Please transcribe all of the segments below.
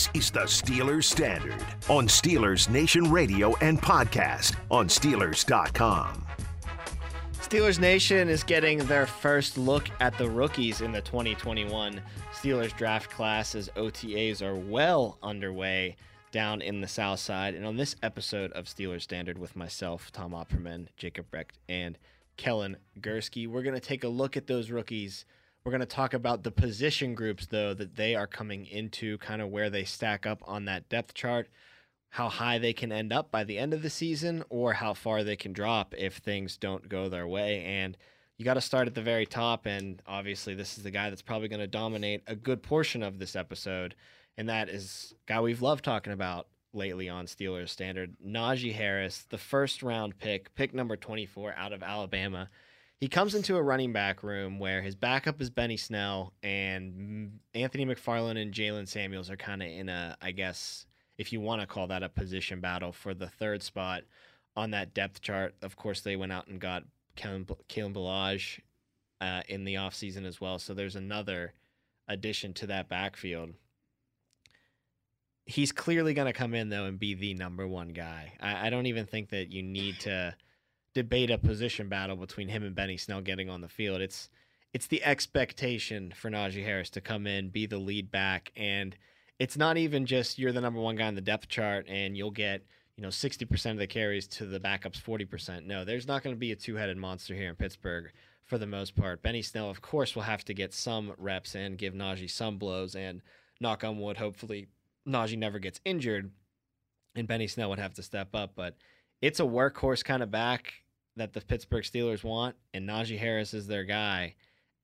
This is the Steelers Standard on Steelers Nation Radio and podcast on Steelers.com. Steelers Nation is getting their first look at the rookies in the 2021 Steelers draft class as OTAs are well underway down in the South Side. And on this episode of Steelers Standard with myself, Tom Opperman, Jacob Recht, and Kellen Gursky, we're going to take a look at those rookies. We're going to talk about the position groups, though, that they are coming into, kind of where they stack up on that depth chart, how high they can end up by the end of the season, or how far they can drop if things don't go their way. And you got to start at the very top. And obviously, this is the guy that's probably going to dominate a good portion of this episode. And that is guy we've loved talking about lately on Steelers Standard, Najee Harris, the first round pick, pick number 24 out of Alabama. He comes into a running back room where his backup is Benny Snell and Anthony McFarland and Jaylen Samuels are kind of in a, I guess, if you want to call that a position battle for the third spot on that depth chart. Of course, they went out and got Kalen, Ballage uh, in the offseason as well. So there's another addition to that backfield he's clearly going to come in though and be the number one guy. I, I, don't even think that you need to debate a position battle between him and Benny Snell getting on the field. It's it's the expectation for Najee Harris to come in, be the lead back, and it's not even just you're the number one guy on the depth chart and you'll get you know 60% of the carries to the backups 40%. No, there's not going to be a two-headed monster here in Pittsburgh for the most part. Benny Snell, of course, will have to get some reps and give Najee some blows and knock on wood, hopefully Najee never gets injured, and Benny Snell would have to step up. But it's a workhorse kind of back that the Pittsburgh Steelers want, and Najee Harris is their guy.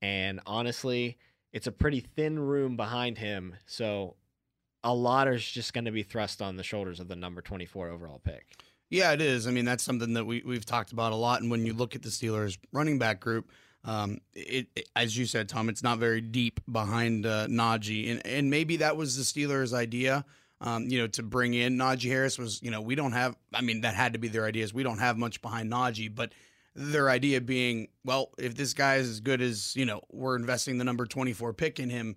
And honestly, it's a pretty thin room behind him. So a lot is just going to be thrust on the shoulders of the number 24 overall pick. Yeah, it is. I mean, that's something that we, we've talked about a lot. And when you look at the Steelers running back group, um, it, it, as you said, Tom, it's not very deep behind uh, Najee, and and maybe that was the Steelers' idea. Um, you know, to bring in Najee Harris was, you know, we don't have. I mean, that had to be their ideas. We don't have much behind Najee, but their idea being, well, if this guy is as good as you know, we're investing the number twenty four pick in him.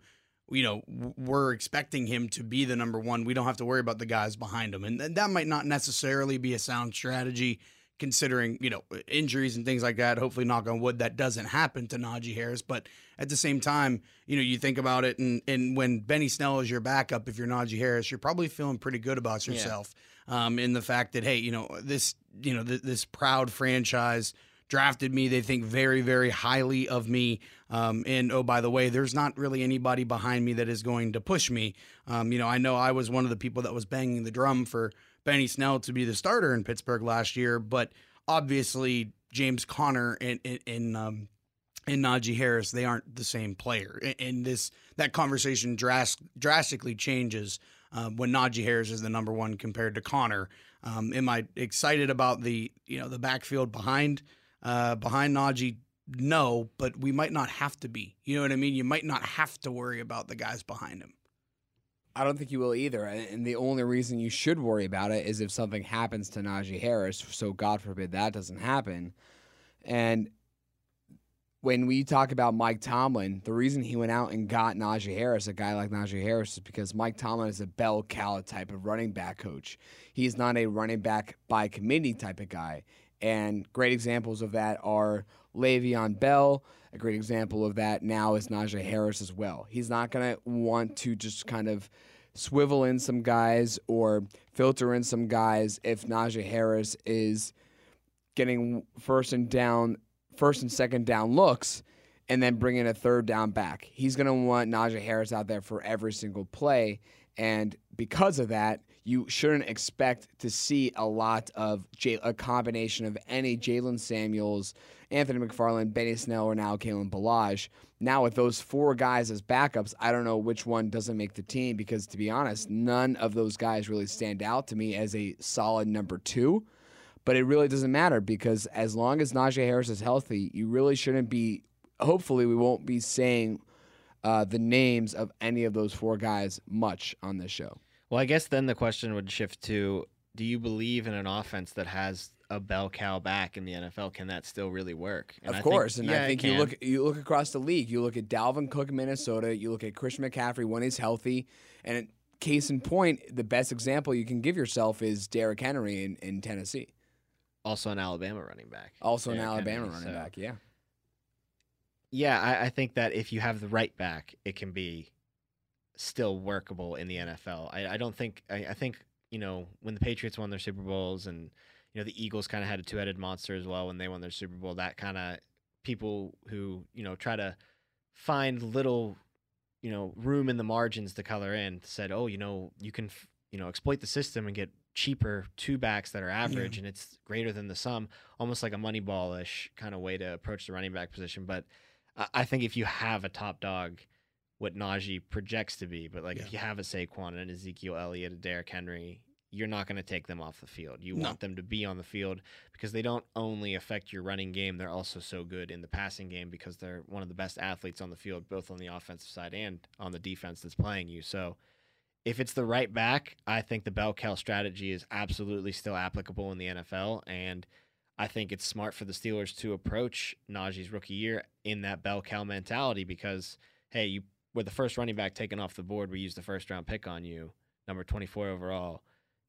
You know, we're expecting him to be the number one. We don't have to worry about the guys behind him, and that might not necessarily be a sound strategy considering you know injuries and things like that. Hopefully, knock on wood, that doesn't happen to Najee Harris. But at the same time, you know, you think about it, and and when Benny Snell is your backup, if you're Najee Harris, you're probably feeling pretty good about yourself. Yeah. Um, in the fact that hey, you know this, you know th- this proud franchise drafted me. They think very, very highly of me. Um, and oh, by the way, there's not really anybody behind me that is going to push me. Um, you know, I know I was one of the people that was banging the drum for Benny Snell to be the starter in Pittsburgh last year, but obviously James Conner and and, um, and Najee Harris they aren't the same player, and this that conversation dras- drastically changes um, when Najee Harris is the number one compared to Conner. Um, am I excited about the you know the backfield behind uh, behind Najee? No, but we might not have to be. You know what I mean? You might not have to worry about the guys behind him. I don't think you will either. And the only reason you should worry about it is if something happens to Najee Harris. So God forbid that doesn't happen. And when we talk about Mike Tomlin, the reason he went out and got Najee Harris, a guy like Najee Harris, is because Mike Tomlin is a bell cow type of running back coach. He's not a running back by committee type of guy. And great examples of that are Le'Veon Bell. A great example of that now is Najee Harris as well. He's not going to want to just kind of swivel in some guys or filter in some guys if Najee Harris is getting first and down, first and second down looks, and then bringing a third down back. He's going to want Najee Harris out there for every single play, and because of that, you shouldn't expect to see a lot of J- a combination of any Jaylen Samuels, Anthony McFarland, Benny Snell, or now Kalen Ballage. Now with those four guys as backups, I don't know which one doesn't make the team because to be honest, none of those guys really stand out to me as a solid number two. But it really doesn't matter because as long as Najee Harris is healthy, you really shouldn't be. Hopefully, we won't be saying uh, the names of any of those four guys much on this show. Well, I guess then the question would shift to do you believe in an offense that has a bell cow back in the NFL? Can that still really work? And of I course, think, and yeah, I think you look you look across the league. You look at Dalvin Cook, Minnesota. You look at Christian McCaffrey when he's healthy, and case in point, the best example you can give yourself is Derrick Henry in, in Tennessee, Also an Alabama running back. also an Alabama Henry, running so- back. Yeah, Yeah, I, I think that if you have the right back, it can be still workable in the NFL. I, I don't think I, I think you know when the Patriots won their Super Bowls and you know the Eagles kind of had a two-headed monster as well when they won their Super Bowl. That kind of people who you know try to find little you know room in the margins to color in said, oh, you know you can f- you know exploit the system and get cheaper two backs that are average and it's greater than the sum, almost like a Moneyball-ish kind of way to approach the running back position, but. I- I think if you have a top dog, what Najee projects to be, but like Yeah. if you have a Saquon and Ezekiel Elliott, a Derrick Henry, you're not going to take them off the field. You No. want them to be on the field because they don't only affect your running game; they're also so good in the passing game because they're one of the best athletes on the field, both on the offensive side and on the defense that's playing you. So. If it's the right back, I think the bell cow strategy is absolutely still applicable in the NFL, and I think it's smart for the Steelers to approach Najee's rookie year in that bell cow mentality because, hey, you were the first running back taken off the board. We used the first round pick on you, number 24 overall.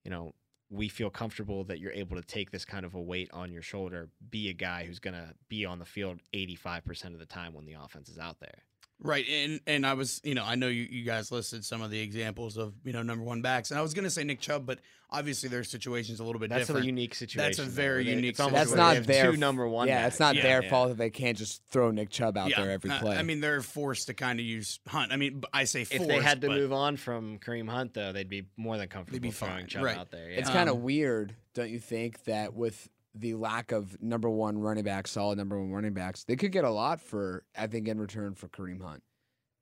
You know, we feel comfortable that you're able to take this kind of a weight on your shoulder, be a guy who's going to be on the field 85% of the time when the offense is out there. Right, and and I was, you know, I know you, you guys listed some of the examples of you know number one backs, and I was going to say Nick Chubb, but obviously their situation's a little bit That's different. a unique situation. That's a very They- unique situation. that's not their two number one. Yeah, backs. it's not Yeah, their yeah. fault that they can't just throw Nick Chubb out there every play. I mean, they're forced to kind of use Hunt. I mean, I say forced, If they had to but move on from Kareem Hunt, though, they'd be more than comfortable they'd be throwing fine, Chubb right. out there. it's yeah. kind of Um, weird, don't you think, that with the lack of number one running backs, solid number one running backs, they could get a lot for, I think, in return for Kareem Hunt.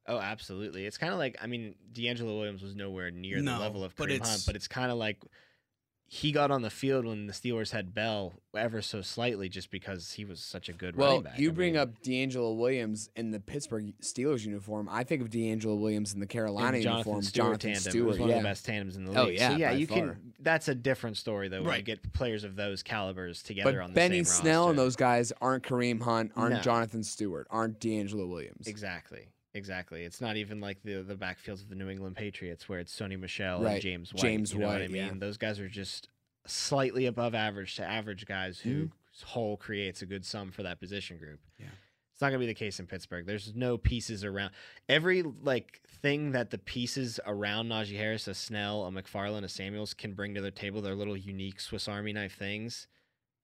Oh, absolutely. It's kind of like I mean, DeAngelo Williams was nowhere near No, the level of Kareem it's- Hunt, but it's kind of like he got on the field when the Steelers had Bell ever so slightly, just because he was such a good Well, running back. you I bring mean, up DeAngelo Williams in the Pittsburgh Steelers uniform. I think of DeAngelo Williams in the Carolina Jonathan uniform. Stewart Jonathan tandem. Stewart, was one yeah. of the best tandems in the oh, league. Oh, so yeah, yeah, by you far. can. That's a different story though. When you Right. get players of those calibers together But on the Benny same Snell roster. and those guys aren't Kareem Hunt, aren't No. Jonathan Stewart, aren't DeAngelo Williams. Exactly. Exactly. It's not even like the the backfields of the New England Patriots where it's Sony Michel Right. and James White. James you know what I mean? yeah. Those guys are just slightly above average to average guys whose Mm-hmm. whole creates a good sum for that position group. Yeah. It's not gonna be the case in Pittsburgh. There's no pieces around every like thing that the pieces around Najee Harris, a Snell, a McFarland, a Samuels can bring to the table. They're little unique Swiss Army knife things.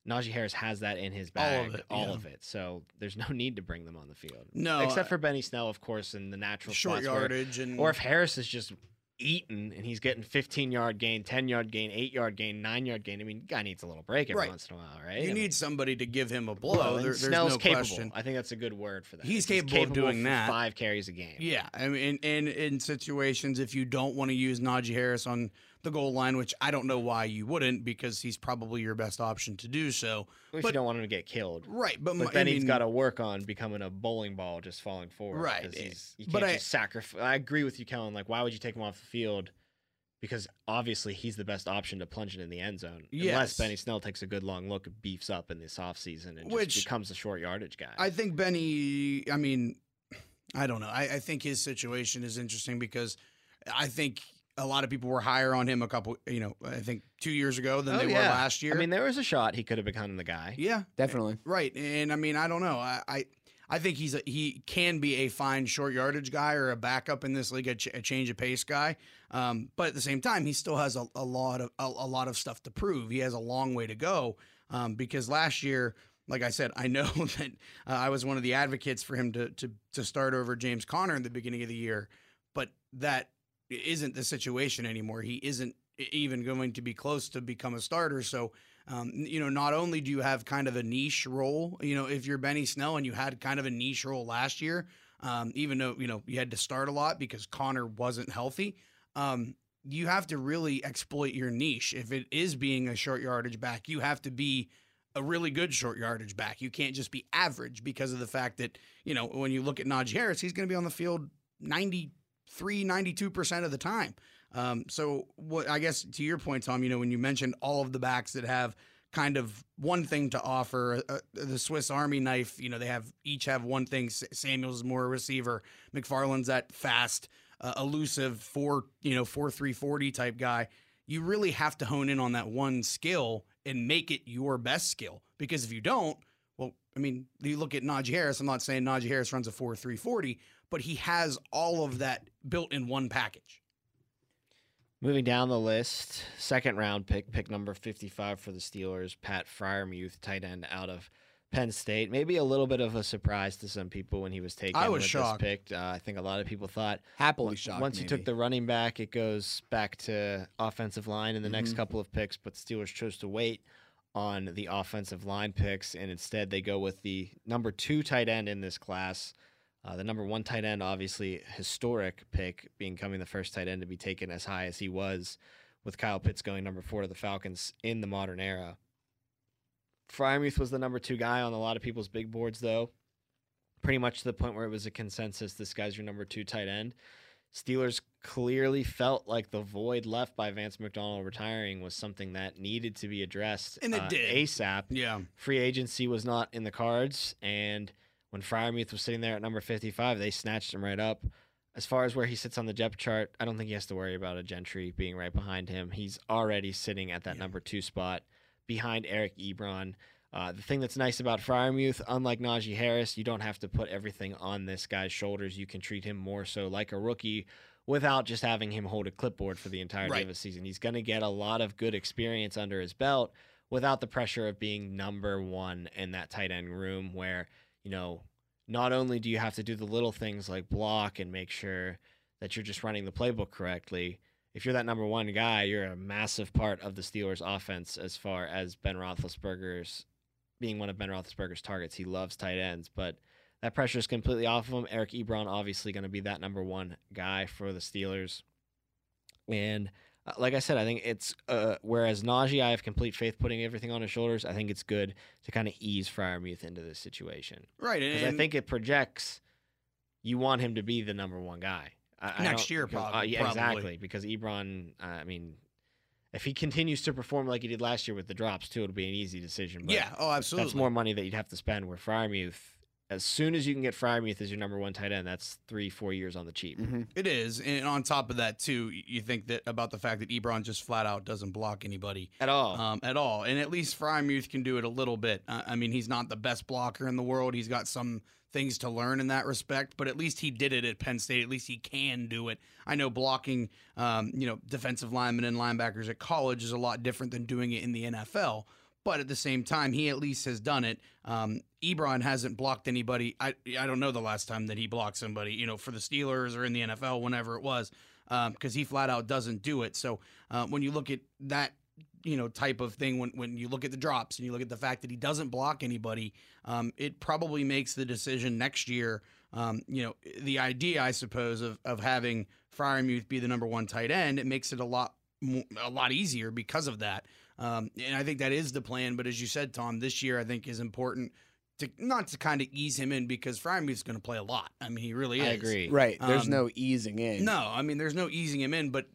Najee Harris has that in his All bag, of it, all yeah. of it. So there's no need to bring them on the field. no, Except for Benny Snell, of course, in the natural short spots where- yardage and or if Harris is just eating and he's getting 15 yard gain, 10 yard gain, 8 yard gain, 9 yard gain. I mean, guy needs a little break every Right. once in a while, right? you I mean, need somebody to give him a blow. well, and There- there's Snell's no capable. question. I think that's a good word for that. He's It's capable of doing that. Five carries a game. Yeah, I mean, and in situations if you don't want to use Najee Harris on the goal line, which I don't know why you wouldn't, because he's probably your best option to do so. If But- you don't want him to get killed. Right, but, But my- then I he's mean, got to work on becoming a bowling ball just falling forward. Right, 'cause eh, He's, you can't I- just sacrifice. I agree with you, Kellen. Like, why would you take him off the field? Because obviously he's the best option to plunge it in the end zone. Yes. Unless Benny Snell takes a good long look, beefs up in this offseason, and Which- just becomes a short yardage guy. I think Benny. I mean, I don't know. I, I think his situation is interesting because I think a lot of people were higher on him a couple. You know, I think two years ago than Oh, they were last year. I mean, there was a shot he could have become the guy. yeah, Definitely. Right, and I mean, I don't know. I I, I think he's a, he can be a fine short yardage guy or a backup in this league, a, ch- a change of pace guy. Um, but at the same time, he still has a, a lot of a, a lot of stuff to prove. He has a long way to go um, because last year. Like I said, I know that uh, I was one of the advocates for him to, to to start over James Conner in the beginning of the year, but that isn't the situation anymore. He isn't even going to be close to become a starter. So um, you know, not only do you have kind of a niche role, you know, if you're Benny Snell and you had kind of a niche role last year, um, even though, you know, you had to start a lot because Conner wasn't healthy, um, you have to really exploit your niche. If it is being a short yardage back, you have to be a really good short yardage back. You can't just be average because of the fact that, you know, when you look at Najee Harris, he's going to be on the field 93, 92% of the time. Um, so what I guess to your point, Tom, you know, when you mentioned all of the backs that have kind of one thing to offer, uh, the Swiss Army knife, you know, they have each have one thing. Samuel's more a receiver. McFarland's that fast. uh, elusive four, you know, four three forty type guy. You really have to hone in on that one skill and make it your best skill. Because if you don't, well, I mean, you look at Najee Harris. I'm not saying Najee Harris runs a four three forty, but he has all of that built in one package. Moving down the list, second round pick, pick number 55 for the Steelers, Pat Freiermuth, tight end out of Penn State. Maybe a little bit of a surprise to some people when he was taken. I was with shocked. This pick. Uh, I think a lot of people thought Happily shocked. once you took the running back, it goes back to offensive line in the next Mhm. couple of picks. But Steelers chose to wait on the offensive line picks, and instead they go with the number two tight end in this class. Uh, the number one tight end, obviously historic pick, being coming the first tight end to be taken as high as he was, with Kyle Pitts going number four to the Falcons in the modern era. Freiermuth was the number two guy on a lot of people's big boards, though. Pretty much to the point where it was a consensus this guy's your number two tight end. Steelers clearly felt like the void left by Vance McDonald retiring was something that needed to be addressed And it uh, did. ASAP. Yeah. Free agency was not in the cards, and when Freiermuth was sitting there at number 55, they snatched him right up. As far as where he sits on the depth chart, I don't think he has to worry about a Gentry being right behind him. He's already sitting at that Yeah. number two spot behind Eric Ebron. Uh, the thing that's nice about Freiermuth, unlike Najee Harris, you don't have to put everything on this guy's shoulders. You can treat him more so like a rookie without just having him hold a clipboard for the entirety Right. of a season. He's going to get a lot of good experience under his belt without the pressure of being number one in that tight end room where, you know, not only do you have to do the little things like block and make sure that you're just running the playbook correctly, if you're that number one guy, you're a massive part of the Steelers' offense as far as Ben Roethlisberger's being one of Ben Roethlisberger's targets. He loves tight ends, but that pressure is completely off of him. Eric Ebron obviously going to be that number one guy for the Steelers, and like I said, I think it's uh, whereas Najee, I have complete faith putting everything on his shoulders. I think it's good to kind of ease Freiermuth into this situation Right. because And I think it projects you want him to be the number one guy I, I Next don't- year, because- uh, yeah, probably. exactly. Because Ebron, uh, I mean, if he continues to perform like he did last year with the drops too, it'll be an easy decision. But yeah. Oh, absolutely. that's more money that you'd have to spend. Where Freiermuth, as soon as you can get Freiermuth as your number one tight end, that's three, four years on the cheap. Mhm. It is, and on top of that too, you think that about the fact that Ebron just flat out doesn't block anybody At all. um, at all, and at least Freiermuth can do it a little bit. Uh, I mean, he's not the best blocker in the world. He's got some things to learn in that respect, but at least he did it at Penn State. At least he can do it. I know blocking, um, you know, defensive linemen and linebackers at college is a lot different than doing it in the NFL. But at the same time, he at least has done it. Um, Ebron hasn't blocked anybody. I I don't know the last time that he blocked somebody, you know, for the Steelers or in the NFL, whenever it was, because he flat out doesn't do it. So uh, when you look at that, you know, type of thing, when when you look at the drops and you look at the fact that he doesn't block anybody, um, it probably makes the decision next year. Um, you know, the idea, I suppose, of of having Freiermuth be the number one tight end, it makes it a lot a lot easier because of that. Um, and I think that is the plan. But as you said, Tom, this year I think is important to not to kind of ease him in because Freiermuth's going to play a lot. I mean, he really is. I agree. Right. There's Um, no easing in. No, I mean, there's no easing him in, but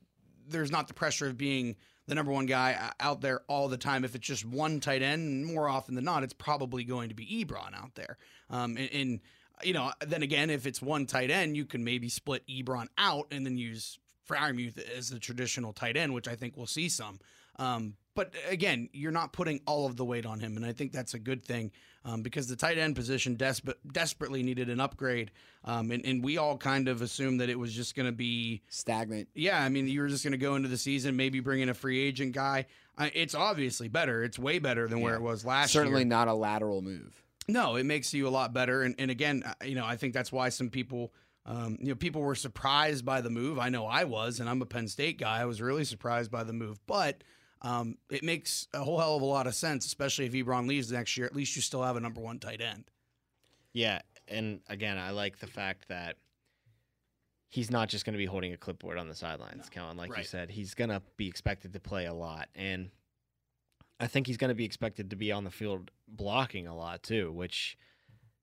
there's not the pressure of being the number one guy out there all the time. If it's just one tight end, more often than not, it's probably going to be Ebron out there. Um, and, and you know, then again, if it's one tight end, you can maybe split Ebron out and then use Freiermuth as the traditional tight end, which I think we'll see some. Um, but again, you're not putting all of the weight on him, and I think that's a good thing um, because the tight end position despe- desperately needed an upgrade, um, and, and we all kind of assumed that it was just going to be Stagnant. yeah, I mean, you were just going to go into the season, maybe bring in a free agent guy. Uh, it's obviously better. It's way better than where it was last Certainly year. Certainly not a lateral move. No, it makes you a lot better. And, and again, you know, I think that's why some people, um, you know, people were surprised by the move. I know I was, and I'm a Penn State guy. I was really surprised by the move, but um, it makes a whole hell of a lot of sense, especially if Ebron leaves next year. At least you still have a number one tight end. Yeah, and again, I like the fact that he's not just going to be holding a clipboard on the sidelines, Kellen. Like you said, he's going to be expected to play a lot, and I think he's going to be expected to be on the field blocking a lot too. Which,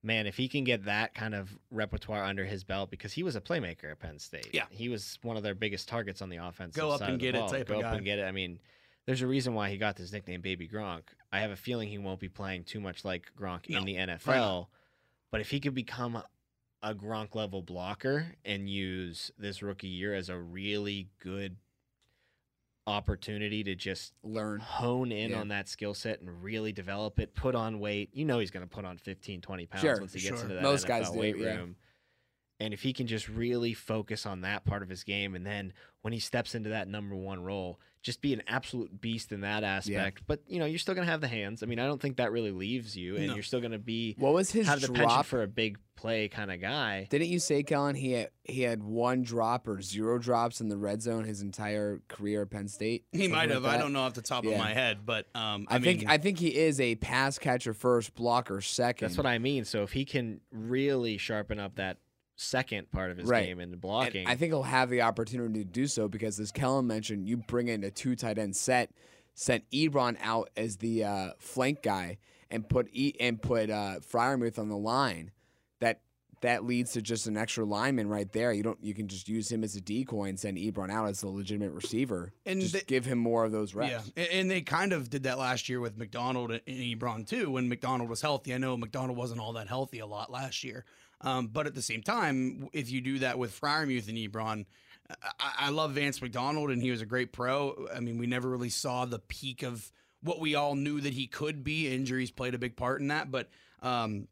man, if he can get that kind of repertoire under his belt, because he was a playmaker at Penn State. Yeah. he was one of their biggest targets on the offense. Go up and get it ball. type of Go up guy. and get it. I mean. There's a reason why he got this nickname, Baby Gronk. I have a feeling he won't be playing too much like Gronk No, in the NFL. But if he could become a Gronk level blocker and use this rookie year as a really good opportunity to just Learn. hone in Yeah. on that skill set and really develop it, put on weight. You know he's going to put on 15, 20 pounds Sure, once he gets sure. into that Most NFL guys do, weight yeah. room. And if he can just really focus on that part of his game, and then when he steps into that number one role, just be an absolute beast in that aspect. But you know, you're still gonna have the hands. I mean, I don't think that really leaves you, and No. you're still gonna be What was his have the penchant drop? for a big play kind of guy. Didn't you say, Kellen, he had, he had one drop or zero drops in the red zone his entire career at Penn State? He Something might like have. I don't know off the top Yeah. of my head, but um, I, I, think mean, I think he is a pass catcher first, blocker second. That's what I mean. So if he can really sharpen up that second part of his Right. game and And blocking, I think he'll have the opportunity to do so because, as Kellen mentioned, you bring in a two tight end set, sent Ebron out as the uh, flank guy, and put e- and put uh, Freiermuth on the line. That that leads to just an extra lineman right there. You don't you can just use him as a decoy and send Ebron out as the legitimate receiver. And just they- give him more of those reps. Yeah, and, they kind of did that last year with McDonald and Ebron too. When McDonald was healthy, I know McDonald wasn't all that healthy a lot last year. Um, but at the same time, if you do that with Freiermuth and Ebron, I, I love Vance McDonald and he was a great pro. I mean, we never really saw the peak of what we all knew that he could be. Injuries played a big part in that, but um,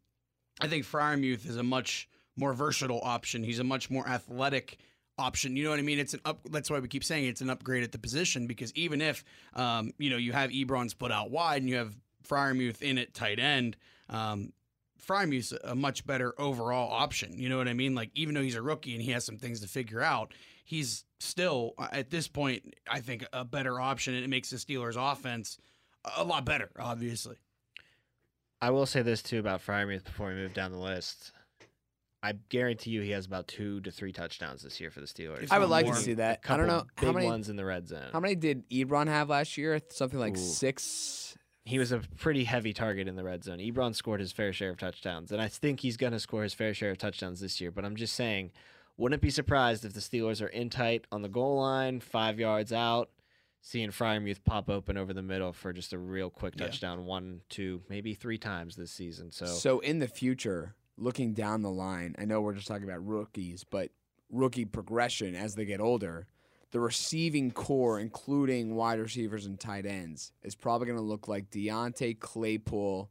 I think Freiermuth is a much more versatile option. He's a much more athletic option. You know what I mean? It's an up. That's why we keep saying it's an upgrade at the position because even if um, you know you have Ebron split out wide and you have Freiermuth in at tight end, um, Freiermuth's a much better overall option. You know what I mean? Like even though he's a rookie and he has some things to figure out, he's still uh, at this point I think a better option and it makes the Steelers offense a lot better. Obviously. I will say this too about Freiermuth before we move down the list. I guarantee you he has about two to three touchdowns this year for the Steelers. I would like to see that. I Couple don't know big how many ones in the red zone. how many did Ebron have last year? Something like Ooh. six. he was a pretty heavy target in the red zone. Ebron scored his fair share of touchdowns, and I think he's going to score his fair share of touchdowns this year. But I'm just saying, wouldn't be surprised if the Steelers are in tight on the goal line, five yards out, seeing Freiermuth pop open over the middle for just a real quick Yeah. touchdown, one, two, maybe three times this season. So, So in the future, looking down the line, I know we're just talking about rookies, but rookie progression as they get older, the receiving corps, including wide receivers and tight ends, is probably going to look like Diontae Claypool,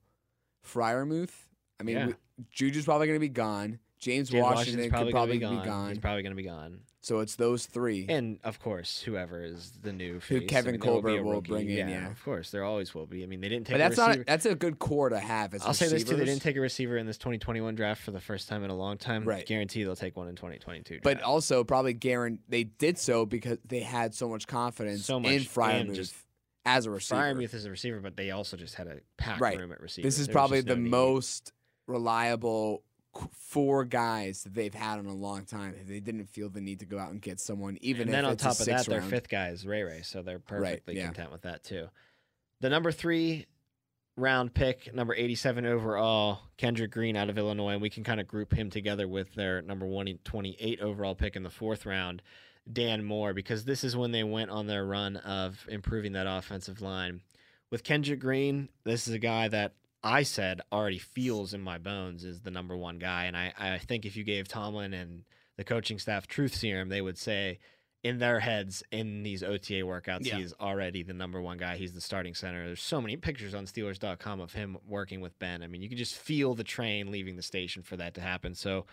Freiermuth. I mean, Yeah. we, Juju's probably going to be gone. James, James Washington Washington's could probably, probably gonna be be gone. gone. He's probably going to be gone. So it's those three. And of course, whoever is the new face. Who. Kevin I mean, will Colbert will bring in, yeah. of course, there always will be. I mean, they didn't take. but a that's not that's a good core to have as I'll say this too: they didn't take a receiver in this 2021 draft for the first time in a long time. Right. Guarantee they'll take one in 2022. But also probably guarantee they did so because they had so much confidence So much- in Freiermuth as a receiver. Freiermuth is a receiver, but they also just had a packed Right. room at receiver. This is There probably no the need. most reliable four guys that they've had in a long time. They didn't feel the need to go out and get someone, even and then on top of that, six their fifth guy is Ray Ray, so they're perfectly yeah. content with that too. The number three round pick, number 87 overall, Kendrick Green out of Illinois, and we can kind of group him together with their number 128 overall pick in the fourth round, Dan Moore, because this is when they went on their run of improving that offensive line. With Kendrick Green, this is a guy that I said already feels in my bones is the number one guy. And I, I think if you gave Tomlin and the coaching staff truth serum, they would say in their heads in these OTA workouts, Yeah. he is already the number one guy. He's the starting center. There's so many pictures on Steelers.com of him working with Ben. I mean, you can just feel the train leaving the station for that to happen. So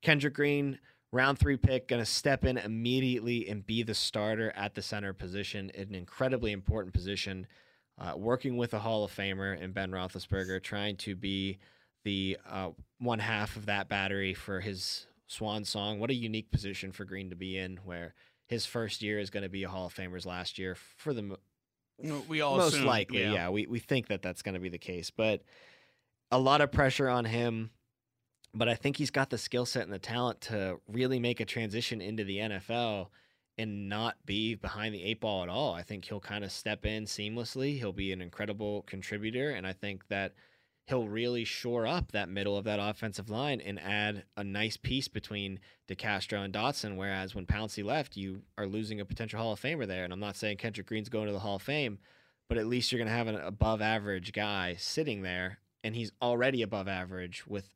Kendrick Green, round three pick, going to step in immediately and be the starter at the center position, an incredibly important position. Uh, working with a Hall of Famer and Ben Roethlisberger, trying to be the uh, one half of that battery for his swan song. What a unique position for Green to be in, where his first year is going to be a Hall of Famer's last year for the We all most assume, likely. Yeah, we we think that that's going to be the case, but a lot of pressure on him. But I think he's got the skill set and the talent to really make a transition into the NFL and not be behind the eight ball at all. I think he'll kind of step in seamlessly. He'll be an incredible contributor, and I think that he'll really shore up that middle of that offensive line and add a nice piece between DeCastro and Dotson. Whereas when Pouncey left, you are losing a potential Hall of Famer there. And I'm not saying Kendrick Green's going to the Hall of Fame, but at least you're going to have an above average guy sitting there, and he's already above average with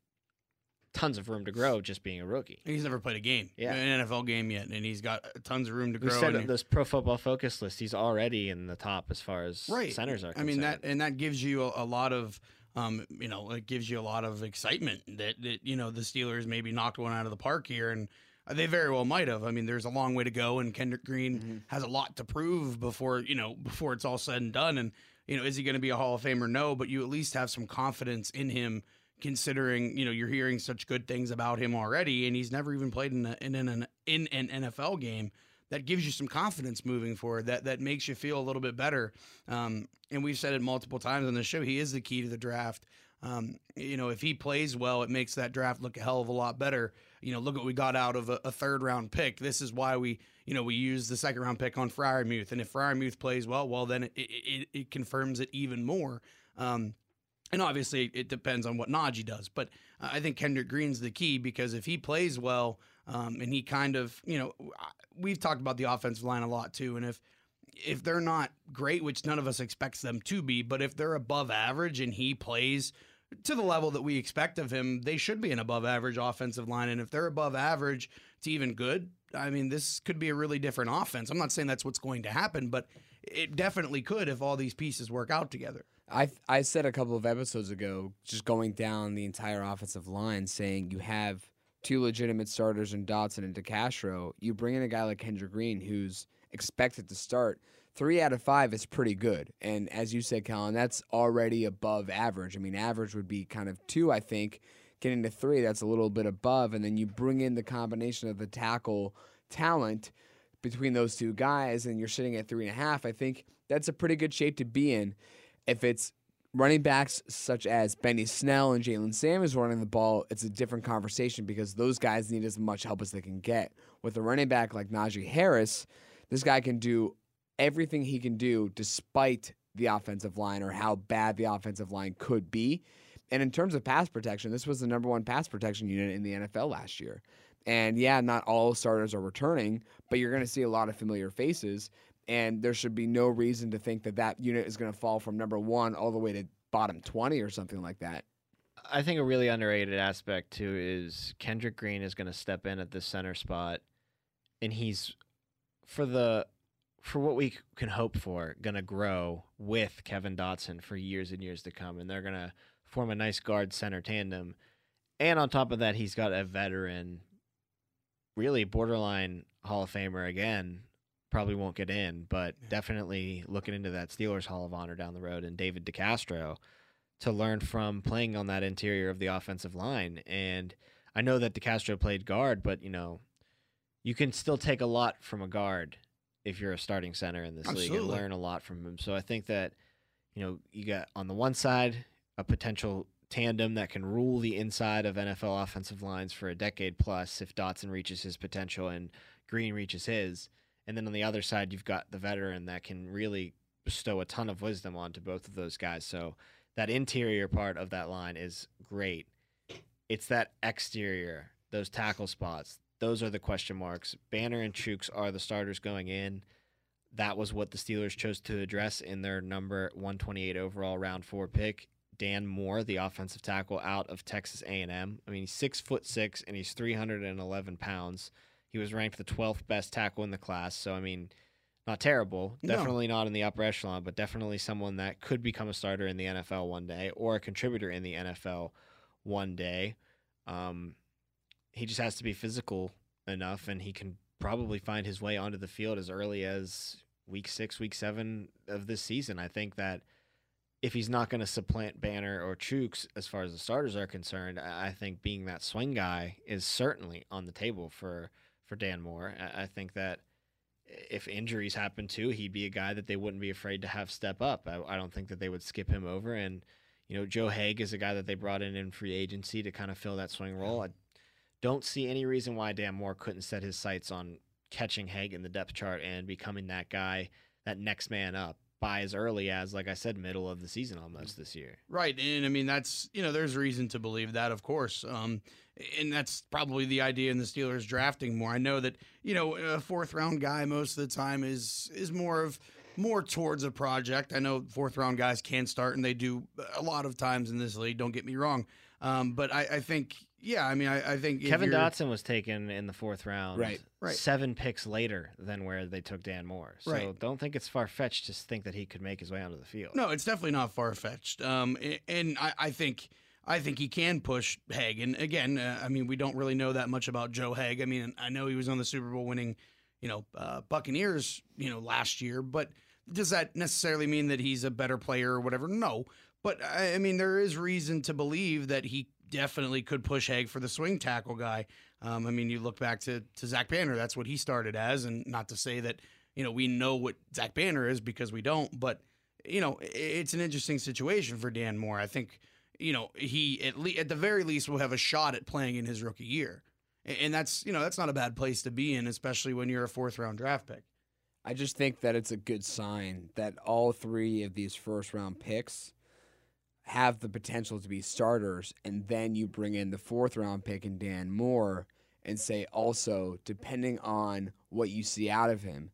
tons of room to grow just being a rookie. He's never played a game, Yeah. an NFL game yet, and he's got tons of room to We grow. said and- this Pro Football Focus list. He's already in the top as far as right centers are I concerned. mean that, and that gives you a, a lot of, um, you know, it gives you a lot of excitement that, that you know the Steelers maybe knocked one out of the park here, and they very well might have. I mean, there's a long way to go, and Kendrick Green Mm-hmm. has a lot to prove before you know before it's all said and done. And you know, is he going to be a Hall of Famer? No, but you at least have some confidence in him. Considering you know you're hearing such good things about him already, and he's never even played in, a, in an in an NFL game, that gives you some confidence moving forward. That that makes you feel a little bit better. Um, and we've said it multiple times on the show. He is the key to the draft. Um, you know, if he plays well, it makes that draft look a hell of a lot better. You know, look what we got out of a, a third round pick. This is why we, you know, we use the second round pick on Freiermuth. And if Freiermuth plays well, well, then it, it, it, confirms it even more. Um, and obviously, it depends on what Najee does. But I think Kendrick Green's the key because if he plays well um, and he kind of, you know, we've talked about the offensive line a lot too. And if if they're not great, which none of us expects them to be, but if they're above average and he plays to the level that we expect of him, they should be an above average offensive line. And if they're above average to even good, I mean, this could be a really different offense. I'm not saying that's what's going to happen, but it definitely could if all these pieces work out together. I I said a couple of episodes ago, just going down the entire offensive line, saying you have two legitimate starters in Dotson and DeCastro. You bring in a guy like Kendra Green, who's expected to start. Three out of five is pretty good, and as you said, Kellen, that's already above average. I mean, average would be kind of two, I think. Getting to three, that's a little bit above, and then you bring in the combination of the tackle talent between those two guys, and you're sitting at three and a half. I think that's a pretty good shape to be in if it's running backs such as Benny Snell and Jaylen Samuels running the ball, it's a different conversation because those guys need as much help as they can get. With a running back like Najee Harris, this guy can do everything he can do despite the offensive line or how bad the offensive line could be. And in terms of pass protection, this was the number one pass protection unit in the NFL last year. And yeah, not all starters are returning, but you're going to see a lot of familiar faces and there should be no reason to think that that unit is going to fall from number one all the way to bottom 20 or something like that. I think a really underrated aspect too is Kendrick Green is going to step in at the center spot, and he's for the for what we can hope for going to grow with Kevin Dotson for years and years to come, and they're going to form a nice guard center tandem. And on top of that, he's got a veteran, really borderline Hall of Famer again. Probably won't get in, but definitely looking into that Steelers Hall of Honor down the road, and David DeCastro to learn from playing on that interior of the offensive line. And I know that DeCastro played guard, but you know, you can still take a lot from a guard if you're a starting center in this league and learn a lot from him. So I think that, you know, you got on the one side a potential tandem that can rule the inside of NFL offensive lines for a decade plus if Dotson reaches his potential and Green reaches his. And then on the other side, you've got the veteran that can really bestow a ton of wisdom onto both of those guys. So that interior part of that line is great. It's that exterior, those tackle spots. Those are the question marks. Banner and Chuks are the starters going in. That was what the Steelers chose to address in their number 128 overall round four pick. Dan Moore, the offensive tackle out of Texas A&M. I mean, he's six foot six and he's 311 pounds. He was ranked the 12th best tackle in the class. So I mean, not terrible. No. Definitely not in the upper echelon, but definitely someone that could become a starter in the NFL one day or a contributor in the NFL one day. Um, he just has to be physical enough, and he can probably find his way onto the field as early as week six, week seven of this season. I think that if he's not going to supplant Banner or Chuks as far as the starters are concerned, I think being that swing guy is certainly on the table for for Dan Moore. I I think that if injuries happen too, he'd be a guy that they wouldn't be afraid to have step up. I, I don't think that they would skip him over. And you know, Joe Haeg is a guy that they brought in in free agency to kind of fill that swing role. I don't see any reason why Dan Moore couldn't set his sights on catching Haeg in the depth chart and becoming that guy, that next man up by as early as, like I said, middle of the season almost this year. Right. And I mean, that's, you know, there's reason to believe that, of course. Um, and that's probably the idea in the Steelers drafting more. I know that, you know, a fourth round guy most of the time is, is more of, more towards a project. I know fourth round guys can start and they do a lot of times in this league. Don't get me wrong. Um, but I, I think Yeah, I mean, I, I think Kevin Dotson was taken in the fourth round, Right, right. seven picks later than where they took Dan Moore. So Right. don't think it's far fetched to think that he could make his way onto the field. No, it's definitely not far fetched. Um, and I, I think I think he can push Haeg. And again, uh, I mean, we don't really know that much about Joe Haeg. I mean, I know he was on the Super Bowl winning, you know, uh, Buccaneers, you know, last year. But does that necessarily mean that he's a better player or whatever? No. But I, I mean, there is reason to believe that he definitely could push Haeg for the swing tackle guy. Um, I mean, you look back to to Zach Banner. That's what he started as, and not to say that you know we know what Zach Banner is because we don't, but you know, it's an interesting situation for Dan Moore. I think, you know, he at le- at the very least will have a shot at playing in his rookie year, and that's you know that's not a bad place to be in, especially when you're a fourth round draft pick. I just think that it's a good sign that all three of these first round picks have the potential to be starters, and then you bring in the fourth round pick and Dan Moore and say also, depending on what you see out of him,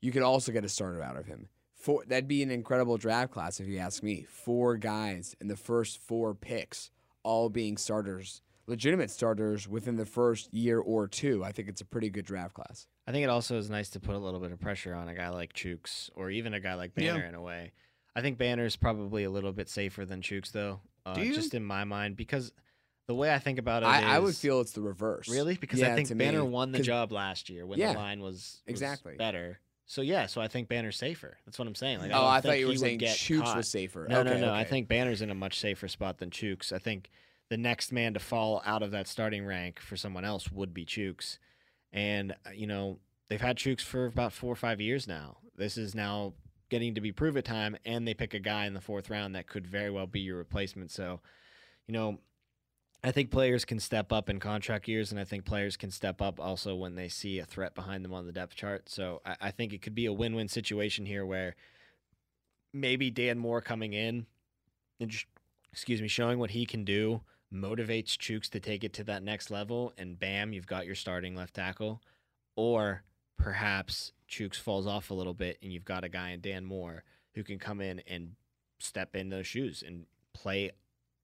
you could also get a starter out of him. Four, that'd be an incredible draft class if you ask me. Four guys in the first four picks, all being starters, legitimate starters within the first year or two. I think it's a pretty good draft class. I think it also is nice to put a little bit of pressure on a guy like Chuks or even a guy like Yeah. Banner in a way. I think Banner's probably a little bit safer than Chuks though, uh, Do you? just in my mind because the way I think about it I, I would feel it's the reverse. really because Yeah, I think Banner me. won the job last year when Yeah, the line was, was exactly. better. So yeah, so I think Banner's safer. That's what I'm saying. Like, oh, I think thought you were saying Chuks caught. was safer. No, okay, no, no. I think Banner's in a much safer spot than Chuks. I think the next man to fall out of that starting rank for someone else would be Chuks. And, uh, you know, they've had Chuks for about four or five years now. This is now getting to be prove it time, and they pick a guy in the fourth round that could very well be your replacement. So, you know, I think players can step up in contract years, and I think players can step up also when they see a threat behind them on the depth chart. So I, I think it could be a win win situation here where maybe Dan Moore coming in and just, excuse me, showing what he can do motivates Chuks to take it to that next level, and bam, you've got your starting left tackle. Or perhaps Chuks falls off a little bit, and you've got a guy in Dan Moore who can come in and step in those shoes and play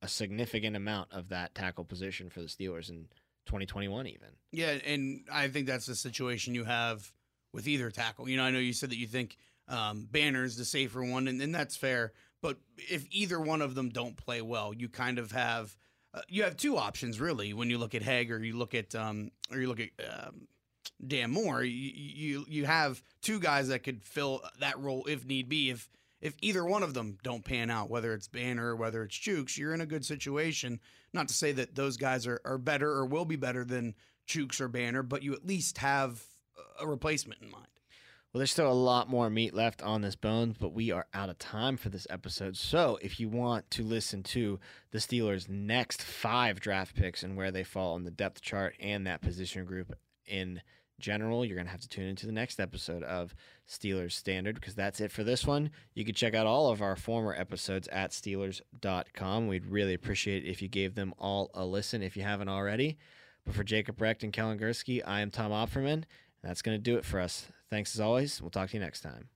a significant amount of that tackle position for the Steelers in 2021, even. Yeah, and I think that's the situation you have with either tackle. You know, I know you said that you think um, is the safer one, and, and that's fair. But if either one of them don't play well, you kind of have uh, you have two options really when you look at Haeg or you look at um, or you look at um, Dan Moore. You, you you have two guys that could fill that role if need be. If if either one of them don't pan out, whether it's Banner or whether it's Chuks, you're in a good situation. Not to say that those guys are, are better or will be better than Chuks or Banner, but you at least have a replacement in mind. Well, there's still a lot more meat left on this bones, but we are out of time for this episode. So, if you want to listen to the Steelers' next five draft picks and where they fall on the depth chart and that position group in general, you're going to have to tune into the next episode of Steelers Standard because that's it for this one. You can check out all of our former episodes at Steelers.com. We'd really appreciate it if you gave them all a listen if you haven't already. But for Jacob Recht and Kellen Gursky, I am Tom Opperman. That's going to do it for us. Thanks as always. We'll talk to you next time.